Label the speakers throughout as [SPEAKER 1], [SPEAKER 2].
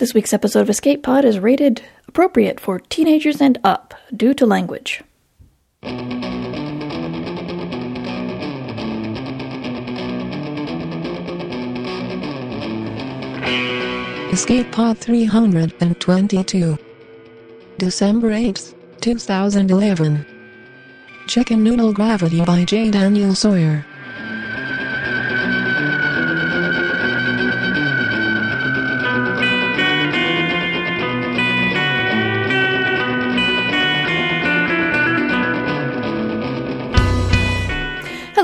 [SPEAKER 1] This week's episode of Escape Pod is rated appropriate for teenagers and up due to language.
[SPEAKER 2] Escape Pod 322. December 8th, 2011. Chicken Noodle Gravity by J. Daniel Sawyer.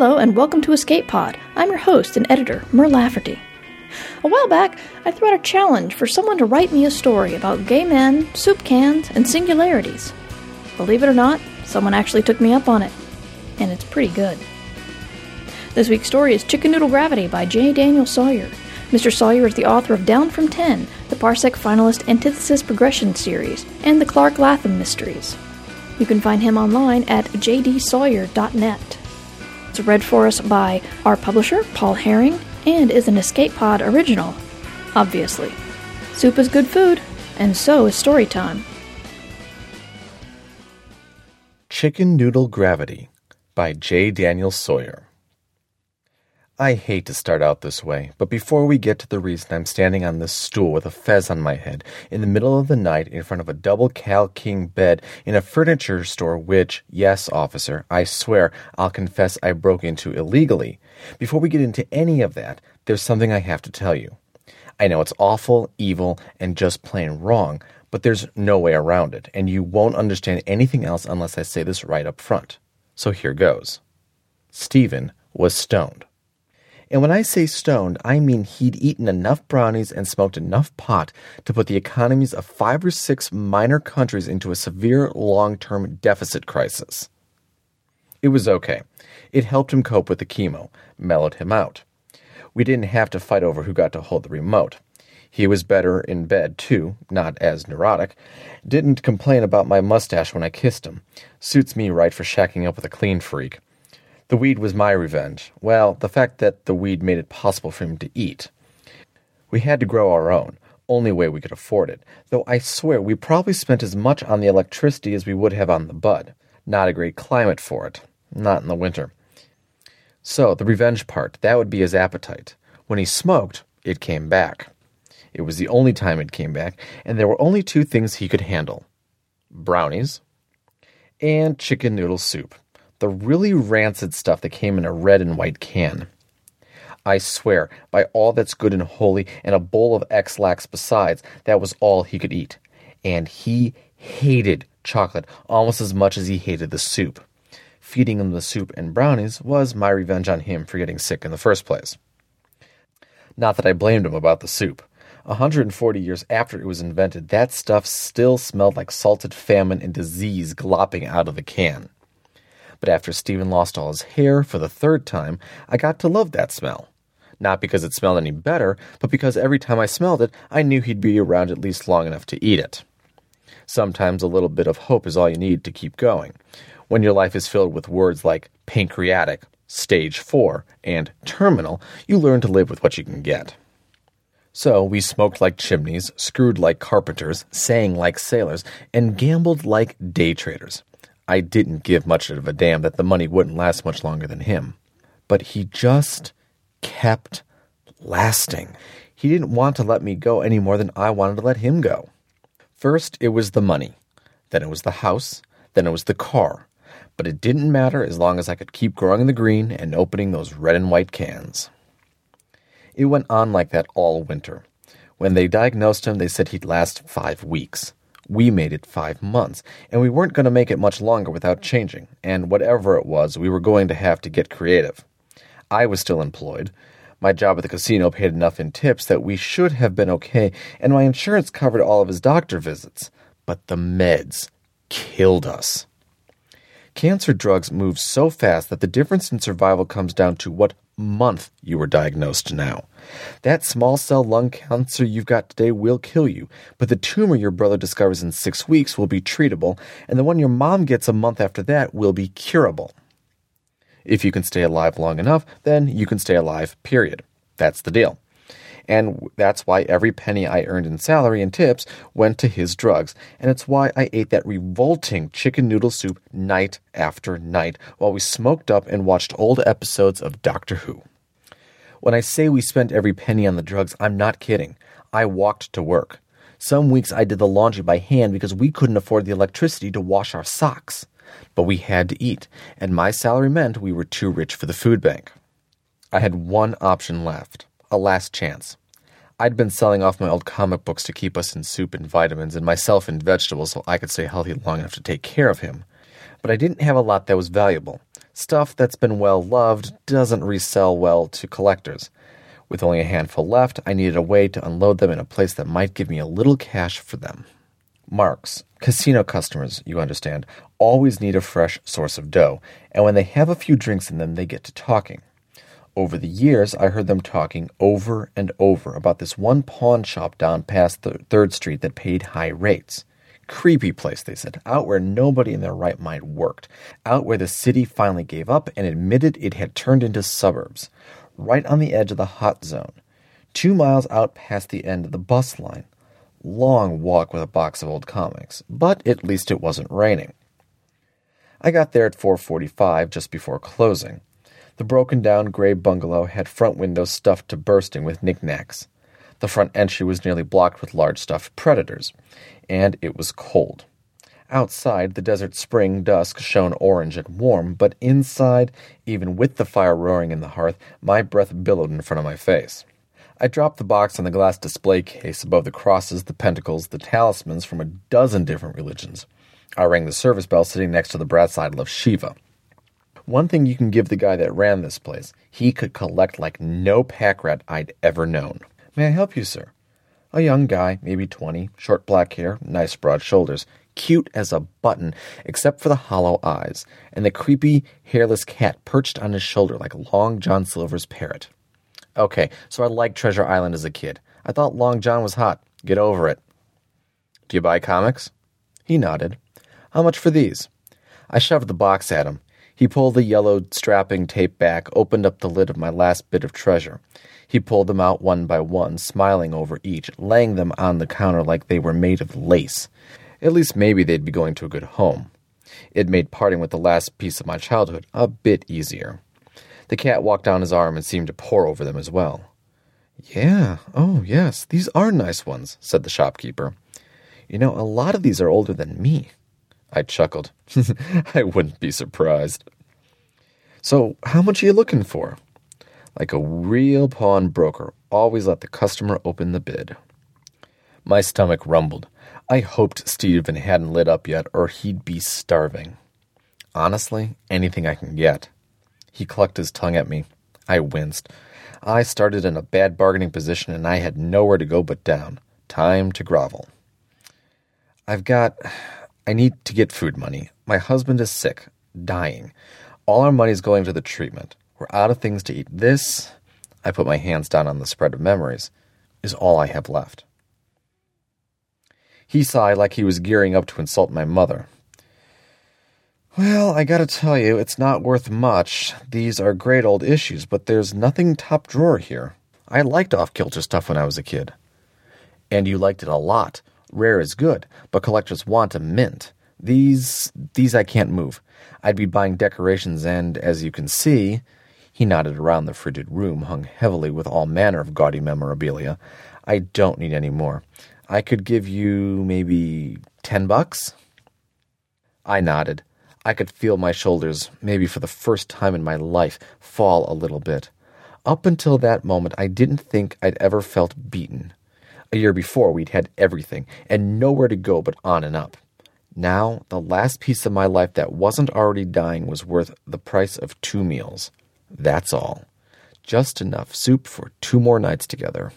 [SPEAKER 1] Hello, and welcome to Escape Pod. I'm your host and editor, Mur Lafferty. A while back, I threw out a challenge for someone to write me a story about gay men, soup cans, and singularities. Believe it or not, someone actually took me up on it, and it's pretty good. This week's story is Chicken Noodle Gravity by J. Daniel Sawyer. Mr. Sawyer is the author of Down from 10, the Parsec finalist Antithesis Progression series, and the Clark Latham mysteries. You can find him online at jdsawyer.net. Read for us by our publisher, Paul Haring, and is an Escape Pod original. Obviously. Soup is good food, and so is story time.
[SPEAKER 3] Chicken Noodle Gravity by J. Daniel Sawyer. I hate to start out this way, but before we get to the reason I'm standing on this stool with a fez on my head in the middle of the night in front of a double Cal King bed in a furniture store which, yes, officer, I swear I'll confess I broke into illegally, before we get into any of that, there's something I have to tell you. I know it's awful, evil, and just plain wrong, but there's no way around it, and you won't understand anything else unless I say this right up front. So here goes. Stephen was stoned. And when I say stoned, I mean he'd eaten enough brownies and smoked enough pot to put the economies of five or six minor countries into a severe long term deficit crisis. It was okay. It helped him cope with the chemo, mellowed him out. We didn't have to fight over who got to hold the remote. He was better in bed, too, not as neurotic. Didn't complain about my mustache when I kissed him. Suits me right for shacking up with a clean freak. The weed was my revenge. Well, the fact that the weed made it possible for him to eat. We had to grow our own, only way we could afford it, though I swear we probably spent as much on the electricity as we would have on the bud. Not a great climate for it, not in the winter. So, the revenge part, that would be his appetite. When he smoked, it came back. It was the only time it came back, and there were only two things he could handle brownies and chicken noodle soup the really rancid stuff that came in a red and white can. I swear, by all that's good and holy, and a bowl of Ex-Lax besides, that was all he could eat. And he hated chocolate almost as much as he hated the soup. Feeding him the soup and brownies was my revenge on him for getting sick in the first place. Not that I blamed him about the soup. A 140 years after it was invented, that stuff still smelled like salted famine and disease glopping out of the can. But after Stephen lost all his hair for the third time, I got to love that smell. Not because it smelled any better, but because every time I smelled it, I knew he'd be around at least long enough to eat it. Sometimes a little bit of hope is all you need to keep going. When your life is filled with words like pancreatic, stage 4, and terminal, you learn to live with what you can get. So we smoked like chimneys, screwed like carpenters, sang like sailors, and gambled like day traders. I didn't give much of a damn that the money wouldn't last much longer than him. But he just kept lasting. He didn't want to let me go any more than I wanted to let him go. First, it was the money. Then it was the house. Then it was the car. But it didn't matter as long as I could keep growing in the green and opening those red and white cans. It went on like that all winter. When they diagnosed him, they said he'd last five weeks. We made it five months, and we weren't going to make it much longer without changing, and whatever it was, we were going to have to get creative. I was still employed. My job at the casino paid enough in tips that we should have been okay, and my insurance covered all of his doctor visits. But the meds killed us. Cancer drugs move so fast that the difference in survival comes down to what month you were diagnosed now. That small cell lung cancer you've got today will kill you, but the tumor your brother discovers in six weeks will be treatable, and the one your mom gets a month after that will be curable. If you can stay alive long enough, then you can stay alive, period. That's the deal. And that's why every penny I earned in salary and tips went to his drugs. And it's why I ate that revolting chicken noodle soup night after night while we smoked up and watched old episodes of Doctor Who. When I say we spent every penny on the drugs, I'm not kidding. I walked to work. Some weeks I did the laundry by hand because we couldn't afford the electricity to wash our socks. But we had to eat, and my salary meant we were too rich for the food bank. I had one option left a last chance. I'd been selling off my old comic books to keep us in soup and vitamins, and myself in vegetables so I could stay healthy long enough to take care of him. But I didn't have a lot that was valuable. Stuff that's been well loved doesn't resell well to collectors. With only a handful left, I needed a way to unload them in a place that might give me a little cash for them. Marks, casino customers, you understand, always need a fresh source of dough, and when they have a few drinks in them, they get to talking. Over the years, I heard them talking over and over about this one pawn shop down past the Third Street that paid high rates. Creepy place, they said, out where nobody in their right mind worked, out where the city finally gave up and admitted it had turned into suburbs, right on the edge of the hot zone, two miles out past the end of the bus line. Long walk with a box of old comics, but at least it wasn't raining. I got there at 4:45 just before closing. The broken down gray bungalow had front windows stuffed to bursting with knickknacks. The front entry was nearly blocked with large stuffed predators, and it was cold. Outside, the desert spring dusk shone orange and warm, but inside, even with the fire roaring in the hearth, my breath billowed in front of my face. I dropped the box on the glass display case above the crosses, the pentacles, the talismans from a dozen different religions. I rang the service bell sitting next to the brass idol of Shiva. One thing you can give the guy that ran this place, he could collect like no pack rat I'd ever known. May I help you, sir? A young guy, maybe 20, short black hair, nice broad shoulders, cute as a button, except for the hollow eyes, and the creepy, hairless cat perched on his shoulder like Long John Silver's parrot. Okay, so I liked Treasure Island as a kid. I thought Long John was hot. Get over it. Do you buy comics? He nodded. How much for these? I shoved the box at him. He pulled the yellowed strapping tape back, opened up the lid of my last bit of treasure. He pulled them out one by one, smiling over each, laying them on the counter like they were made of lace. At least maybe they'd be going to a good home. It made parting with the last piece of my childhood a bit easier. The cat walked down his arm and seemed to pore over them as well. Yeah, oh yes, these are nice ones, said the shopkeeper. You know, a lot of these are older than me. I chuckled. I wouldn't be surprised. So, how much are you looking for? Like a real pawnbroker, always let the customer open the bid. My stomach rumbled. I hoped Stephen hadn't lit up yet, or he'd be starving. Honestly, anything I can get. He clucked his tongue at me. I winced. I started in a bad bargaining position, and I had nowhere to go but down. Time to grovel. I've got. I need to get food money. My husband is sick, dying. All our money's going to the treatment. We're out of things to eat. This, I put my hands down on the spread of memories, is all I have left. He sighed like he was gearing up to insult my mother. Well, I gotta tell you, it's not worth much. These are great old issues, but there's nothing top drawer here. I liked off kilter stuff when I was a kid. And you liked it a lot. Rare is good, but collectors want a mint. These these I can't move. I'd be buying decorations and as you can see, he nodded around the frigid room hung heavily with all manner of gaudy memorabilia. I don't need any more. I could give you maybe 10 bucks. I nodded. I could feel my shoulders, maybe for the first time in my life, fall a little bit. Up until that moment, I didn't think I'd ever felt beaten. A year before, we'd had everything and nowhere to go but on and up. Now, the last piece of my life that wasn't already dying was worth the price of two meals. That's all. Just enough soup for two more nights together.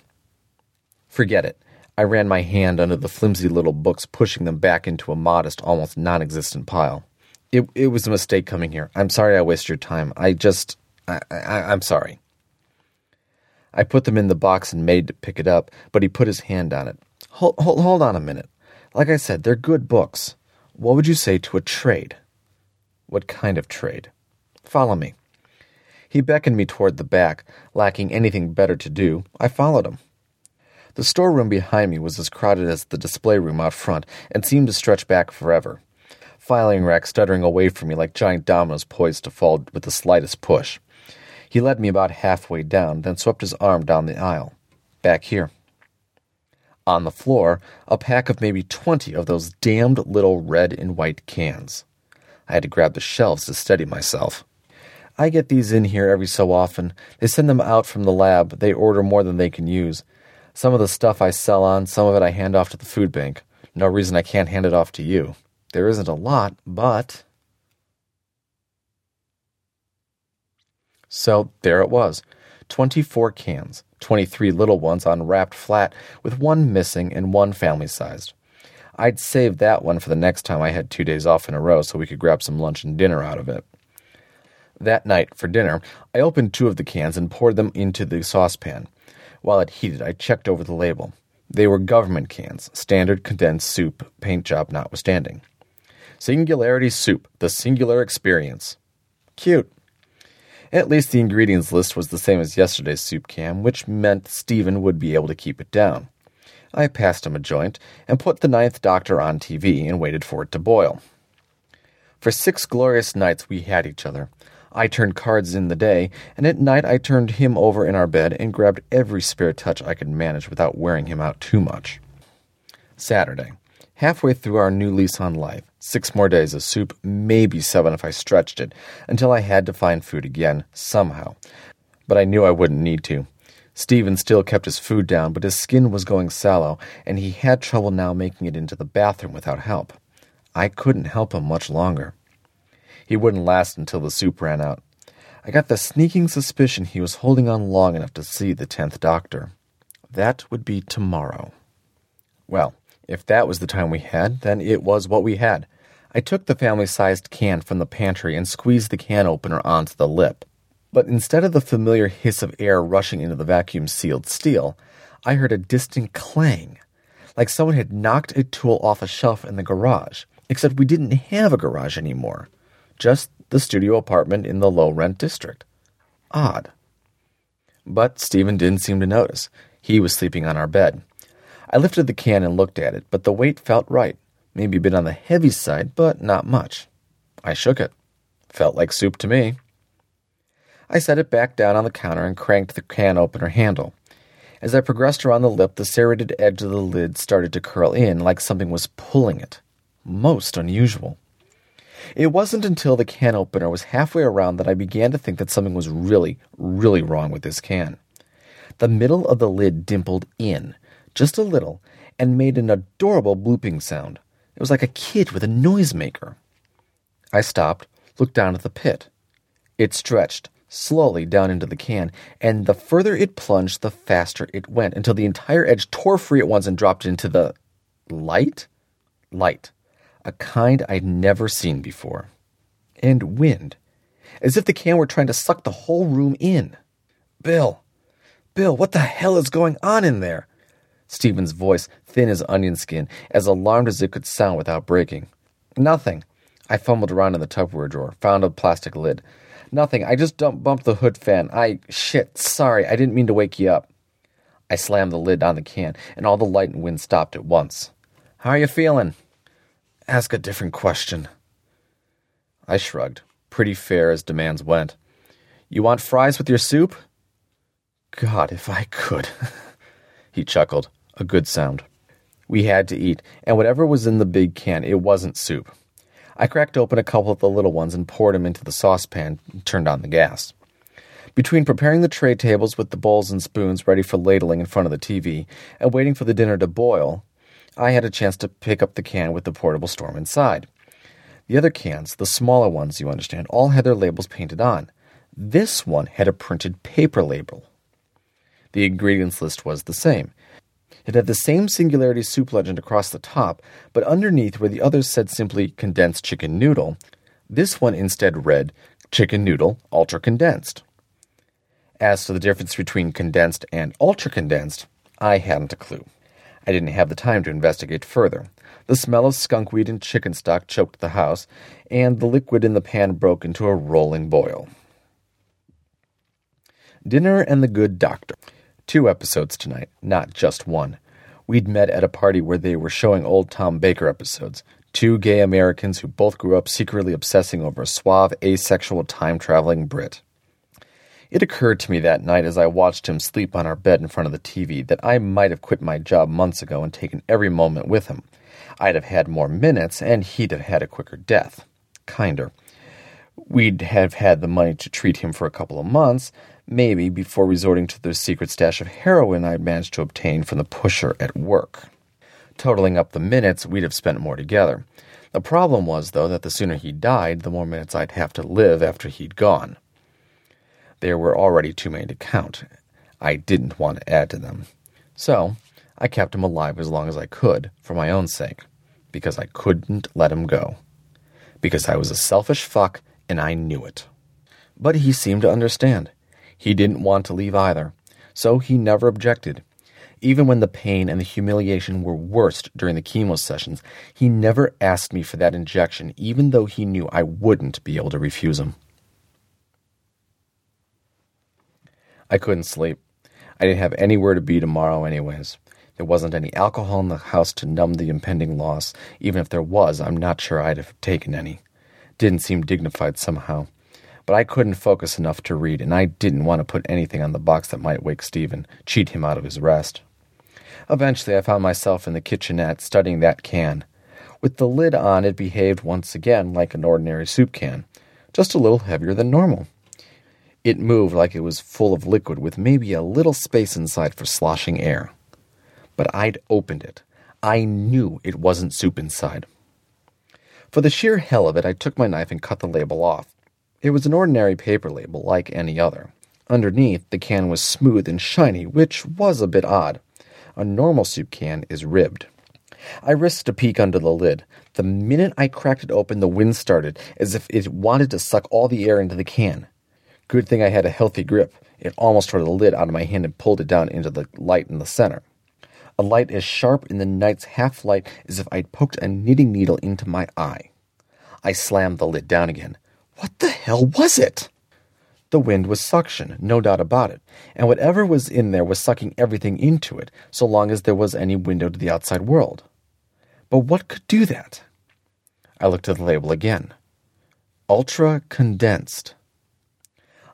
[SPEAKER 3] Forget it. I ran my hand under the flimsy little books, pushing them back into a modest, almost non existent pile. It, it was a mistake coming here. I'm sorry I wasted your time. I just. I, I, I'm sorry. I put them in the box and made to pick it up, but he put his hand on it. Hold, hold, hold on a minute. Like I said, they're good books. What would you say to a trade? What kind of trade? Follow me. He beckoned me toward the back. Lacking anything better to do, I followed him. The storeroom behind me was as crowded as the display room out front and seemed to stretch back forever. Filing racks stuttering away from me like giant dominoes poised to fall with the slightest push. He led me about halfway down, then swept his arm down the aisle. Back here. On the floor, a pack of maybe twenty of those damned little red and white cans. I had to grab the shelves to steady myself. I get these in here every so often. They send them out from the lab. They order more than they can use. Some of the stuff I sell on, some of it I hand off to the food bank. No reason I can't hand it off to you. There isn't a lot, but. So there it was 24 cans, 23 little ones unwrapped flat, with one missing and one family sized. I'd save that one for the next time I had two days off in a row so we could grab some lunch and dinner out of it. That night, for dinner, I opened two of the cans and poured them into the saucepan. While it heated, I checked over the label. They were government cans, standard condensed soup, paint job notwithstanding. Singularity Soup, the singular experience. Cute. At least the ingredients list was the same as yesterday's soup can, which meant Stephen would be able to keep it down. I passed him a joint and put the Ninth Doctor on TV and waited for it to boil. For six glorious nights we had each other. I turned cards in the day, and at night I turned him over in our bed and grabbed every spare touch I could manage without wearing him out too much. Saturday. Halfway through our new lease on life, six more days of soup, maybe seven if I stretched it, until I had to find food again, somehow. But I knew I wouldn't need to. Stephen still kept his food down, but his skin was going sallow, and he had trouble now making it into the bathroom without help. I couldn't help him much longer. He wouldn't last until the soup ran out. I got the sneaking suspicion he was holding on long enough to see the tenth doctor. That would be tomorrow. Well, if that was the time we had, then it was what we had. I took the family sized can from the pantry and squeezed the can opener onto the lip. But instead of the familiar hiss of air rushing into the vacuum sealed steel, I heard a distant clang, like someone had knocked a tool off a shelf in the garage, except we didn't have a garage anymore just the studio apartment in the low rent district. Odd. But Stephen didn't seem to notice. He was sleeping on our bed. I lifted the can and looked at it, but the weight felt right. Maybe a bit on the heavy side, but not much. I shook it. Felt like soup to me. I set it back down on the counter and cranked the can opener handle. As I progressed around the lip, the serrated edge of the lid started to curl in like something was pulling it. Most unusual. It wasn't until the can opener was halfway around that I began to think that something was really, really wrong with this can. The middle of the lid dimpled in, just a little, and made an adorable blooping sound. It was like a kid with a noisemaker. I stopped, looked down at the pit. It stretched slowly down into the can, and the further it plunged, the faster it went, until the entire edge tore free at once and dropped into the light? Light a kind I'd never seen before. And wind, as if the can were trying to suck the whole room in. Bill, Bill, what the hell is going on in there? Stephen's voice, thin as onion skin, as alarmed as it could sound without breaking. Nothing. I fumbled around in the Tupperware drawer, found a plastic lid. Nothing. I just bumped the hood fan. I. Shit. Sorry. I didn't mean to wake you up. I slammed the lid on the can, and all the light and wind stopped at once. How are you feeling? Ask a different question. I shrugged, pretty fair as demands went. You want fries with your soup? God, if I could. he chuckled, a good sound. We had to eat, and whatever was in the big can, it wasn't soup. I cracked open a couple of the little ones and poured them into the saucepan and turned on the gas. Between preparing the tray tables with the bowls and spoons ready for ladling in front of the TV and waiting for the dinner to boil, I had a chance to pick up the can with the portable storm inside. The other cans, the smaller ones, you understand, all had their labels painted on. This one had a printed paper label. The ingredients list was the same. It had the same Singularity soup legend across the top, but underneath where the others said simply condensed chicken noodle, this one instead read chicken noodle ultra condensed. As to the difference between condensed and ultra condensed, I hadn't a clue. I didn't have the time to investigate further. The smell of skunkweed and chicken stock choked the house, and the liquid in the pan broke into a rolling boil. Dinner and the good doctor. Two episodes tonight, not just one. We'd met at a party where they were showing old Tom Baker episodes. Two gay Americans who both grew up secretly obsessing over a suave, asexual, time traveling Brit. It occurred to me that night as I watched him sleep on our bed in front of the TV that I might have quit my job months ago and taken every moment with him. I'd have had more minutes, and he'd have had a quicker death. Kinder. We'd have had the money to treat him for a couple of months, maybe before resorting to the secret stash of heroin I'd managed to obtain from the pusher at work. Totaling up the minutes, we'd have spent more together. The problem was, though, that the sooner he died, the more minutes I'd have to live after he'd gone. There were already too many to count. I didn't want to add to them. So, I kept him alive as long as I could, for my own sake, because I couldn't let him go. Because I was a selfish fuck, and I knew it. But he seemed to understand. He didn't want to leave either, so he never objected. Even when the pain and the humiliation were worst during the chemo sessions, he never asked me for that injection, even though he knew I wouldn't be able to refuse him. I couldn't sleep. I didn't have anywhere to be tomorrow, anyways. There wasn't any alcohol in the house to numb the impending loss. Even if there was, I'm not sure I'd have taken any. Didn't seem dignified somehow. But I couldn't focus enough to read, and I didn't want to put anything on the box that might wake Stephen, cheat him out of his rest. Eventually, I found myself in the kitchenette studying that can. With the lid on, it behaved once again like an ordinary soup can, just a little heavier than normal. It moved like it was full of liquid with maybe a little space inside for sloshing air. But I'd opened it. I knew it wasn't soup inside. For the sheer hell of it, I took my knife and cut the label off. It was an ordinary paper label, like any other. Underneath, the can was smooth and shiny, which was a bit odd. A normal soup can is ribbed. I risked a peek under the lid. The minute I cracked it open, the wind started, as if it wanted to suck all the air into the can. Good thing I had a healthy grip. It almost tore the lid out of my hand and pulled it down into the light in the center. A light as sharp in the night's half light as if I'd poked a knitting needle into my eye. I slammed the lid down again. What the hell was it? The wind was suction, no doubt about it, and whatever was in there was sucking everything into it, so long as there was any window to the outside world. But what could do that? I looked at the label again. Ultra condensed.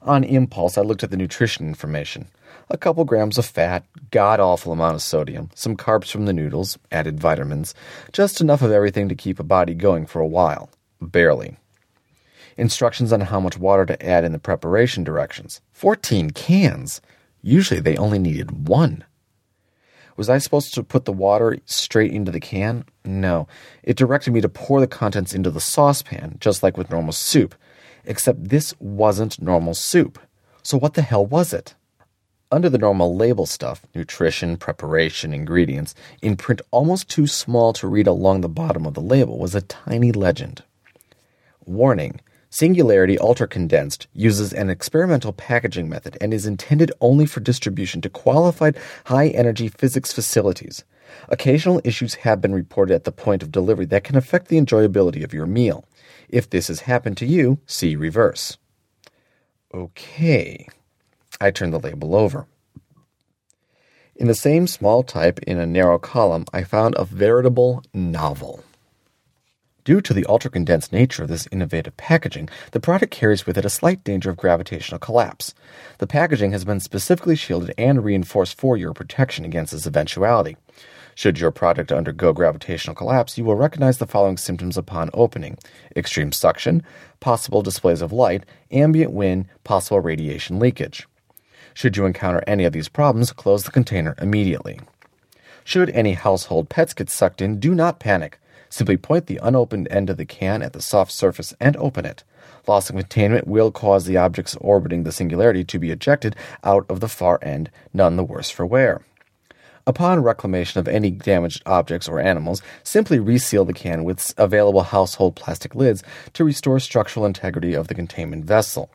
[SPEAKER 3] On impulse, I looked at the nutrition information. A couple grams of fat, god awful amount of sodium, some carbs from the noodles, added vitamins, just enough of everything to keep a body going for a while. Barely. Instructions on how much water to add in the preparation directions. Fourteen cans! Usually they only needed one. Was I supposed to put the water straight into the can? No. It directed me to pour the contents into the saucepan, just like with normal soup, except this wasn't normal soup. So what the hell was it? Under the normal label stuff, nutrition, preparation, ingredients, in print almost too small to read along the bottom of the label was a tiny legend. Warning Singularity Ultra Condensed uses an experimental packaging method and is intended only for distribution to qualified high energy physics facilities. Occasional issues have been reported at the point of delivery that can affect the enjoyability of your meal. If this has happened to you, see reverse. Okay. I turn the label over. In the same small type in a narrow column, I found a veritable novel. Due to the ultra condensed nature of this innovative packaging, the product carries with it a slight danger of gravitational collapse. The packaging has been specifically shielded and reinforced for your protection against this eventuality. Should your product undergo gravitational collapse, you will recognize the following symptoms upon opening extreme suction, possible displays of light, ambient wind, possible radiation leakage. Should you encounter any of these problems, close the container immediately. Should any household pets get sucked in, do not panic. Simply point the unopened end of the can at the soft surface and open it. Loss of containment will cause the objects orbiting the singularity to be ejected out of the far end, none the worse for wear. Upon reclamation of any damaged objects or animals, simply reseal the can with available household plastic lids to restore structural integrity of the containment vessel.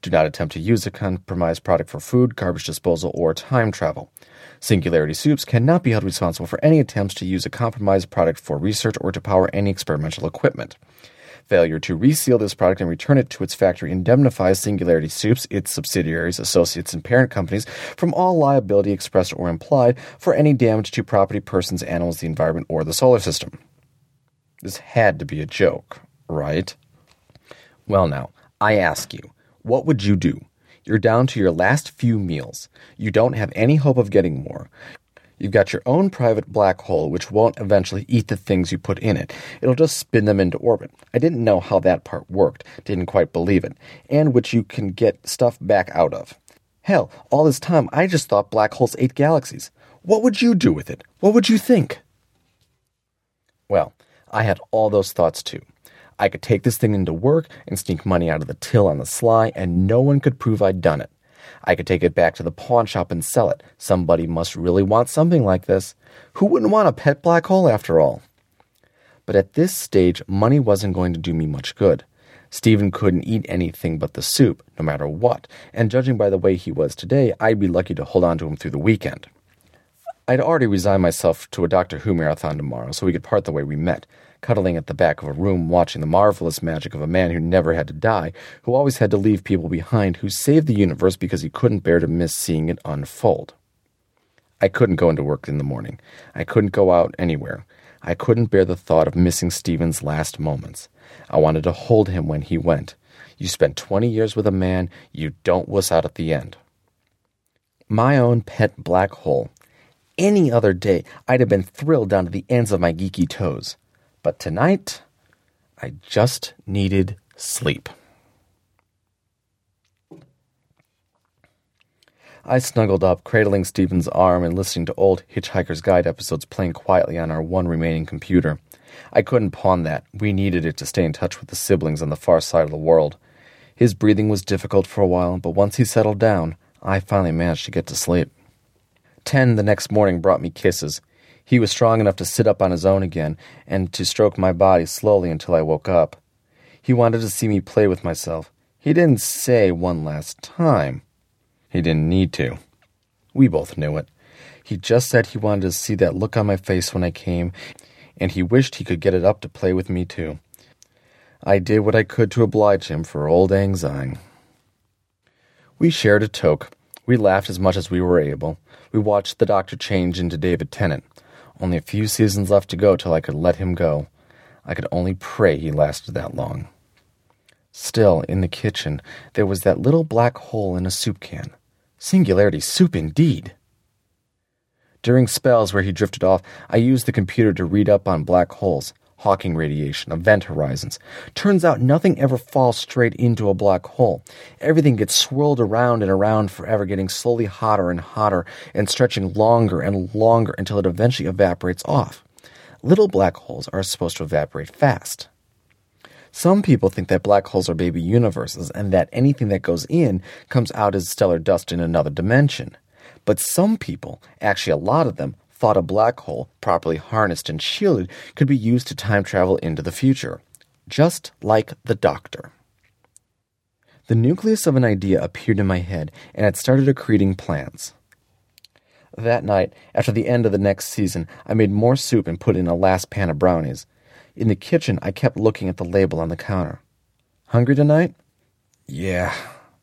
[SPEAKER 3] Do not attempt to use a compromised product for food, garbage disposal, or time travel. Singularity Soups cannot be held responsible for any attempts to use a compromised product for research or to power any experimental equipment. Failure to reseal this product and return it to its factory indemnifies Singularity Soups, its subsidiaries, associates, and parent companies from all liability expressed or implied for any damage to property, persons, animals, the environment, or the solar system. This had to be a joke, right? Well, now, I ask you, what would you do? You're down to your last few meals. You don't have any hope of getting more. You've got your own private black hole, which won't eventually eat the things you put in it. It'll just spin them into orbit. I didn't know how that part worked, didn't quite believe it, and which you can get stuff back out of. Hell, all this time I just thought black holes ate galaxies. What would you do with it? What would you think? Well, I had all those thoughts too. I could take this thing into work and sneak money out of the till on the sly, and no one could prove I'd done it. I could take it back to the pawn shop and sell it. Somebody must really want something like this. Who wouldn't want a pet black hole after all? But at this stage, money wasn't going to do me much good. Stephen couldn't eat anything but the soup, no matter what, and judging by the way he was today, I'd be lucky to hold on to him through the weekend. I'd already resigned myself to a Doctor Who marathon tomorrow, so we could part the way we met cuddling at the back of a room watching the marvelous magic of a man who never had to die, who always had to leave people behind, who saved the universe because he couldn't bear to miss seeing it unfold. I couldn't go into work in the morning. I couldn't go out anywhere. I couldn't bear the thought of missing Stephen's last moments. I wanted to hold him when he went. You spend 20 years with a man, you don't wuss out at the end. My own pet black hole. Any other day, I'd have been thrilled down to the ends of my geeky toes. But tonight, I just needed sleep. I snuggled up, cradling Stephen's arm and listening to old Hitchhiker's Guide episodes playing quietly on our one remaining computer. I couldn't pawn that. We needed it to stay in touch with the siblings on the far side of the world. His breathing was difficult for a while, but once he settled down, I finally managed to get to sleep. Ten the next morning brought me kisses. He was strong enough to sit up on his own again and to stroke my body slowly until I woke up. He wanted to see me play with myself. He didn't say one last time. He didn't need to. We both knew it. He just said he wanted to see that look on my face when I came, and he wished he could get it up to play with me too. I did what I could to oblige him for old Anxiety. We shared a toke. We laughed as much as we were able. We watched the doctor change into David Tennant. Only a few seasons left to go till I could let him go. I could only pray he lasted that long. Still, in the kitchen, there was that little black hole in a soup can. Singularity soup indeed! During spells where he drifted off, I used the computer to read up on black holes. Hawking radiation, event horizons. Turns out nothing ever falls straight into a black hole. Everything gets swirled around and around forever, getting slowly hotter and hotter and stretching longer and longer until it eventually evaporates off. Little black holes are supposed to evaporate fast. Some people think that black holes are baby universes and that anything that goes in comes out as stellar dust in another dimension. But some people, actually a lot of them, thought a black hole, properly harnessed and shielded, could be used to time travel into the future, just like the Doctor. The nucleus of an idea appeared in my head, and it started accreting plans. That night, after the end of the next season, I made more soup and put in a last pan of brownies. In the kitchen, I kept looking at the label on the counter. Hungry tonight? Yeah,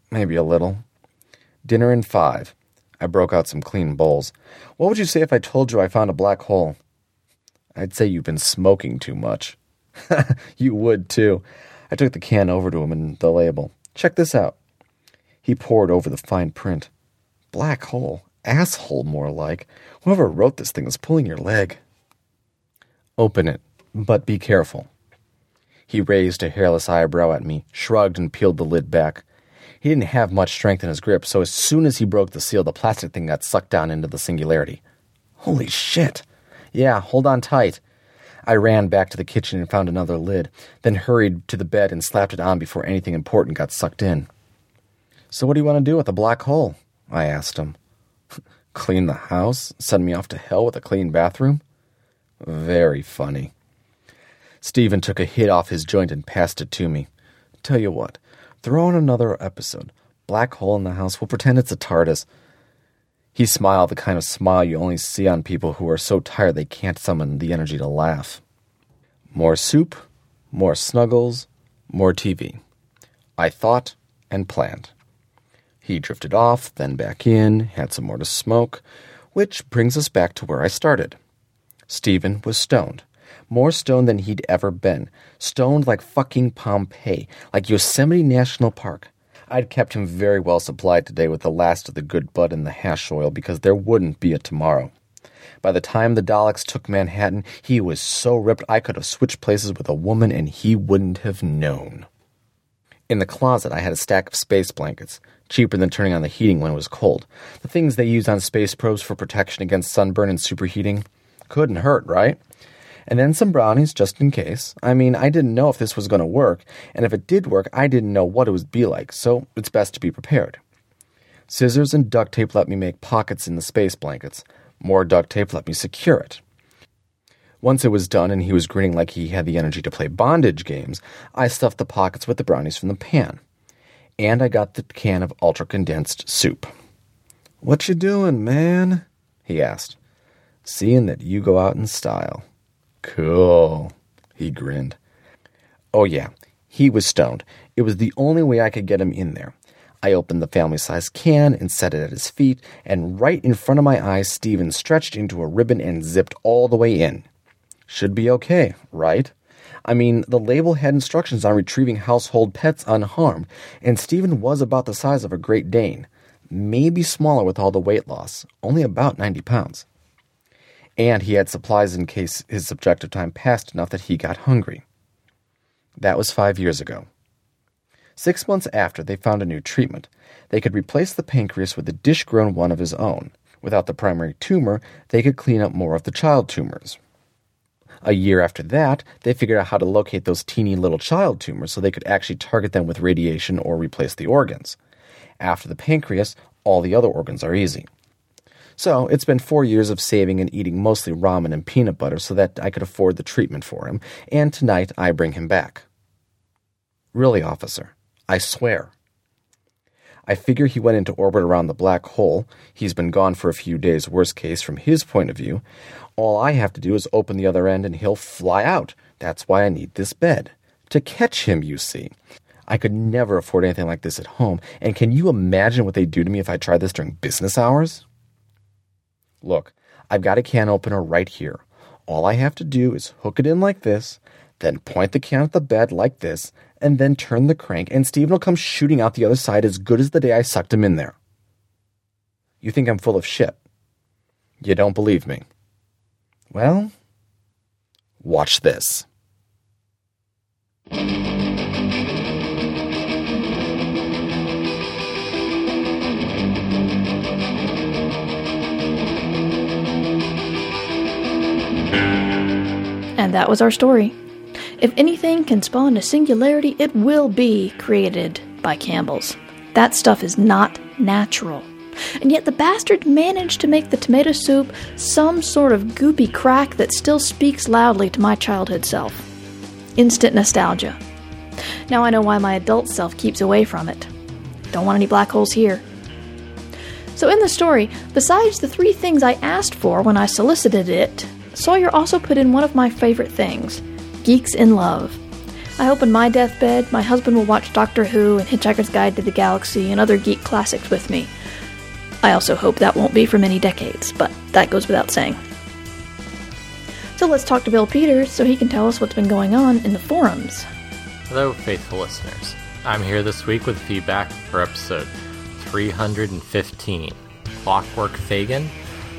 [SPEAKER 3] maybe a little. Dinner in five. I broke out some clean bowls. What would you say if I told you I found a black hole? I'd say you've been smoking too much. you would, too. I took the can over to him and the label. Check this out. He pored over the fine print. Black hole. Asshole, more like. Whoever wrote this thing is pulling your leg. Open it, but be careful. He raised a hairless eyebrow at me, shrugged, and peeled the lid back. He didn't have much strength in his grip, so as soon as he broke the seal, the plastic thing got sucked down into the singularity. Holy shit! Yeah, hold on tight. I ran back to the kitchen and found another lid, then hurried to the bed and slapped it on before anything important got sucked in. So, what do you want to do with a black hole? I asked him. Clean the house? Send me off to hell with a clean bathroom? Very funny. Stephen took a hit off his joint and passed it to me. Tell you what, Throw in another episode. Black hole in the house. We'll pretend it's a TARDIS. He smiled the kind of smile you only see on people who are so tired they can't summon the energy to laugh. More soup, more snuggles, more TV. I thought and planned. He drifted off, then back in, had some more to smoke, which brings us back to where I started. Stephen was stoned. More stoned than he'd ever been. Stoned like fucking Pompeii, like Yosemite National Park. I'd kept him very well supplied today with the last of the good bud and the hash oil because there wouldn't be a tomorrow. By the time the Daleks took Manhattan, he was so ripped I could have switched places with a woman and he wouldn't have known. In the closet, I had a stack of space blankets, cheaper than turning on the heating when it was cold. The things they use on space probes for protection against sunburn and superheating. Couldn't hurt, right? And then some brownies just in case. I mean, I didn't know if this was going to work, and if it did work, I didn't know what it would be like, so it's best to be prepared. Scissors and duct tape let me make pockets in the space blankets. More duct tape let me secure it. Once it was done and he was grinning like he had the energy to play bondage games, I stuffed the pockets with the brownies from the pan. And I got the can of ultra condensed soup. What you doing, man? he asked. Seeing that you go out in style. Cool, he grinned. Oh, yeah, he was stoned. It was the only way I could get him in there. I opened the family sized can and set it at his feet, and right in front of my eyes, Stephen stretched into a ribbon and zipped all the way in. Should be okay, right? I mean, the label had instructions on retrieving household pets unharmed, and Stephen was about the size of a Great Dane. Maybe smaller with all the weight loss, only about 90 pounds. And he had supplies in case his subjective time passed enough that he got hungry. That was five years ago. Six months after, they found a new treatment. They could replace the pancreas with a dish grown one of his own. Without the primary tumor, they could clean up more of the child tumors. A year after that, they figured out how to locate those teeny little child tumors so they could actually target them with radiation or replace the organs. After the pancreas, all the other organs are easy. So it's been four years of saving and eating mostly ramen and peanut butter so that I could afford the treatment for him, and tonight I bring him back. Really, officer, I swear. I figure he went into orbit around the black hole. He's been gone for a few days, worst case, from his point of view. All I have to do is open the other end and he'll fly out. That's why I need this bed. To catch him, you see. I could never afford anything like this at home, and can you imagine what they'd do to me if I tried this during business hours? Look, I've got a can opener right here. All I have to do is hook it in like this, then point the can at the bed like this, and then turn the crank, and Stephen will come shooting out the other side as good as the day I sucked him in there. You think I'm full of shit. You don't believe me. Well, watch this.
[SPEAKER 1] And that was our story. If anything can spawn a singularity, it will be created by Campbell's. That stuff is not natural. And yet the bastard managed to make the tomato soup some sort of goopy crack that still speaks loudly to my childhood self. Instant nostalgia. Now I know why my adult self keeps away from it. Don't want any black holes here. So, in the story, besides the three things I asked for when I solicited it, Sawyer also put in one of my favorite things Geeks in Love. I hope on my deathbed, my husband will watch Doctor Who and Hitchhiker's Guide to the Galaxy and other geek classics with me. I also hope that won't be for many decades, but that goes without saying. So let's talk to Bill Peters so he can tell us what's been going on in the forums.
[SPEAKER 4] Hello, faithful listeners. I'm here this week with feedback for episode 315 Clockwork Fagin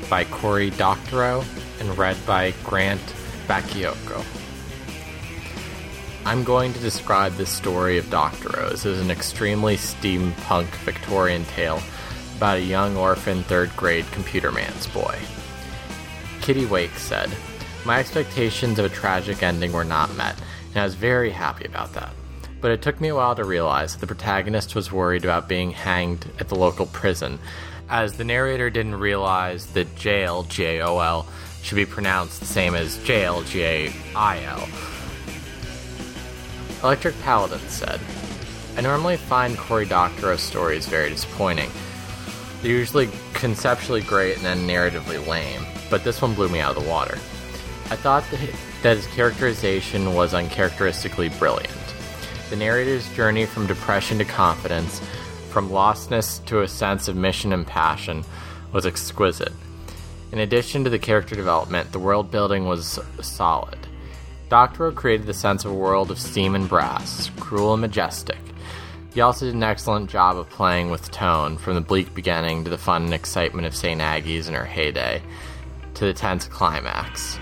[SPEAKER 4] by Cory Doctorow and read by Grant Baciocco. I'm going to describe the story of Doctorow's as an extremely steampunk Victorian tale about a young orphan third grade computer man's boy. Kitty Wake said, My expectations of a tragic ending were not met, and I was very happy about that. But it took me a while to realize that the protagonist was worried about being hanged at the local prison, as the narrator didn't realize that jail, J O L, should be pronounced the same as jail, J A I L. Electric Paladin said, I normally find Cory Doctorow's stories very disappointing. They're usually conceptually great and then narratively lame, but this one blew me out of the water. I thought that his characterization was uncharacteristically brilliant. The narrator's journey from depression to confidence, from lostness to a sense of mission and passion, was exquisite. In addition to the character development, the world building was solid. Doctorow created the sense of a world of steam and brass, cruel and majestic. He also did an excellent job of playing with tone, from the bleak beginning to the fun and excitement of St. Aggie's in her heyday, to the tense climax.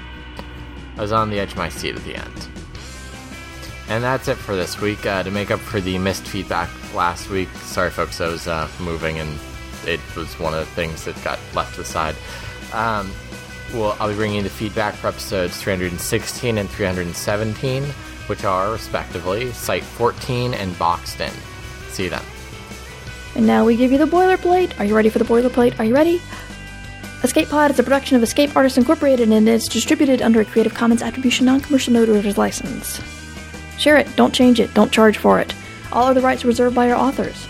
[SPEAKER 4] I was on the edge of my seat at the end. And that's it for this week. Uh, to make up for the missed feedback last week, sorry folks, I was uh, moving and it was one of the things that got left aside. Um, well, I'll be bringing the feedback for episodes 316 and 317, which are, respectively, Site 14 and Boxed In. See you then.
[SPEAKER 1] And now we give you the boilerplate. Are you ready for the boilerplate? Are you ready? Escape Pod is a production of Escape Artists Incorporated and it's distributed under a Creative Commons Attribution Non-Commercial No Derivatives license. Share it, don't change it, don't charge for it. All other rights reserved by our authors.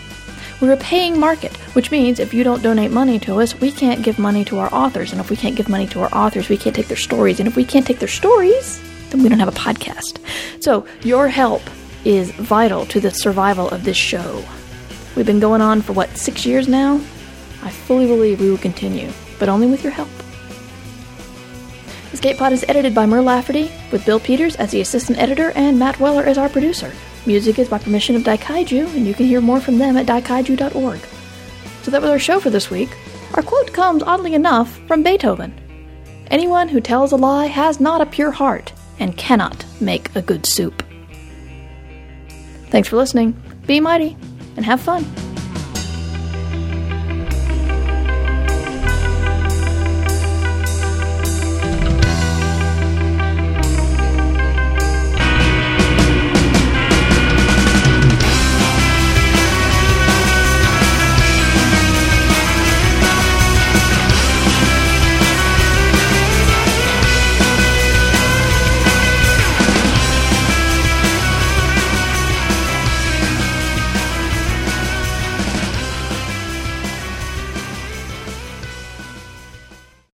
[SPEAKER 1] We're a paying market, which means if you don't donate money to us, we can't give money to our authors. And if we can't give money to our authors, we can't take their stories. And if we can't take their stories, then we don't have a podcast. So your help is vital to the survival of this show. We've been going on for what, six years now? I fully believe we will continue, but only with your help. Escape Pod is edited by Mur Lafferty, with Bill Peters as the assistant editor and Matt Weller as our producer. Music is by permission of Daikaiju, and you can hear more from them at daikaiju.org. So that was our show for this week. Our quote comes, oddly enough, from Beethoven Anyone who tells a lie has not a pure heart and cannot make a good soup. Thanks for listening. Be mighty and have fun.